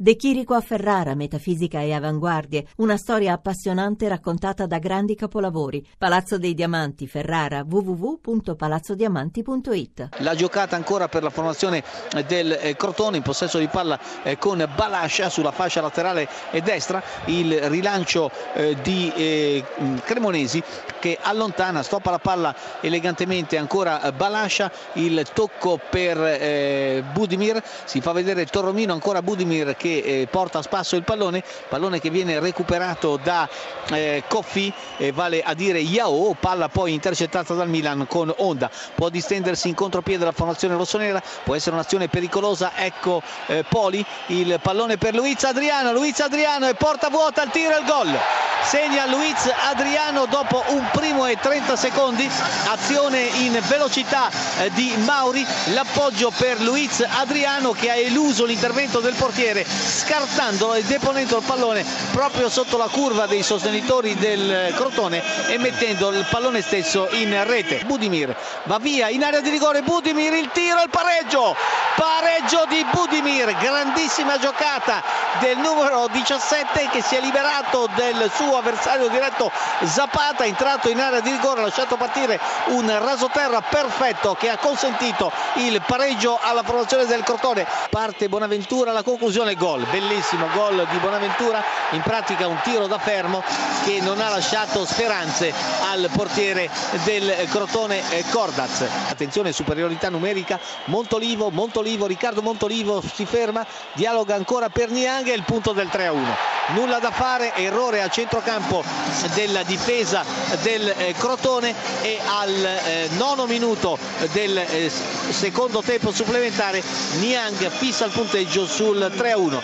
De Chirico a Ferrara, metafisica e avanguardie, una storia appassionante raccontata da grandi capolavori. Palazzo dei Diamanti, Ferrara, www.palazzodiamanti.it. La giocata ancora per la formazione del eh, Crotone in possesso di palla eh, con Balascia sulla fascia laterale destra, il rilancio eh, di Cremonesi che allontana, stoppa la palla elegantemente ancora Balascia, il tocco per Budimir, si fa vedere Torromino ancora Budimir che che eh, porta a spasso il pallone, pallone che viene recuperato da eh, Coffi, eh, vale a dire Yao, palla poi intercettata dal Milan con Onda, può distendersi in contropiede la formazione rossonera, può essere un'azione pericolosa, ecco eh, Poli, il pallone per Luiz Adriano, Luiz Adriano e porta vuota al tiro e il gol. Segna Luiz Adriano dopo un primo e 30 secondi azione in velocità eh, di Mauri l'appoggio per Luiz Adriano che ha eluso l'intervento del portiere scartandolo e deponendo il pallone proprio sotto la curva dei sostenitori del Crotone e mettendo il pallone stesso in rete. Budimir va via in area di rigore. Budimir il tiro il pareggio. Pareggio di Budimir grandissima giocata del numero 17 che si è liberato del suo avversario diretto Zapata entrato in area di rigore ha lasciato partire un rasoterra perfetto che ha consentito il pareggio alla formazione del Crotone. Parte Bonaventura la conclusione gol bellissimo gol di Bonaventura in pratica un tiro da fermo che non ha lasciato speranze al portiere del Crotone Cordaz. Attenzione superiorità numerica Montolivo Montolivo Riccardo Montolivo si ferma dialoga ancora per Niang e il punto del 3 a 1 nulla da fare errore a centrocampo della difesa del eh, Crotone e al eh, nono minuto del eh, secondo tempo supplementare Niang fissa il punteggio sul 3 a 1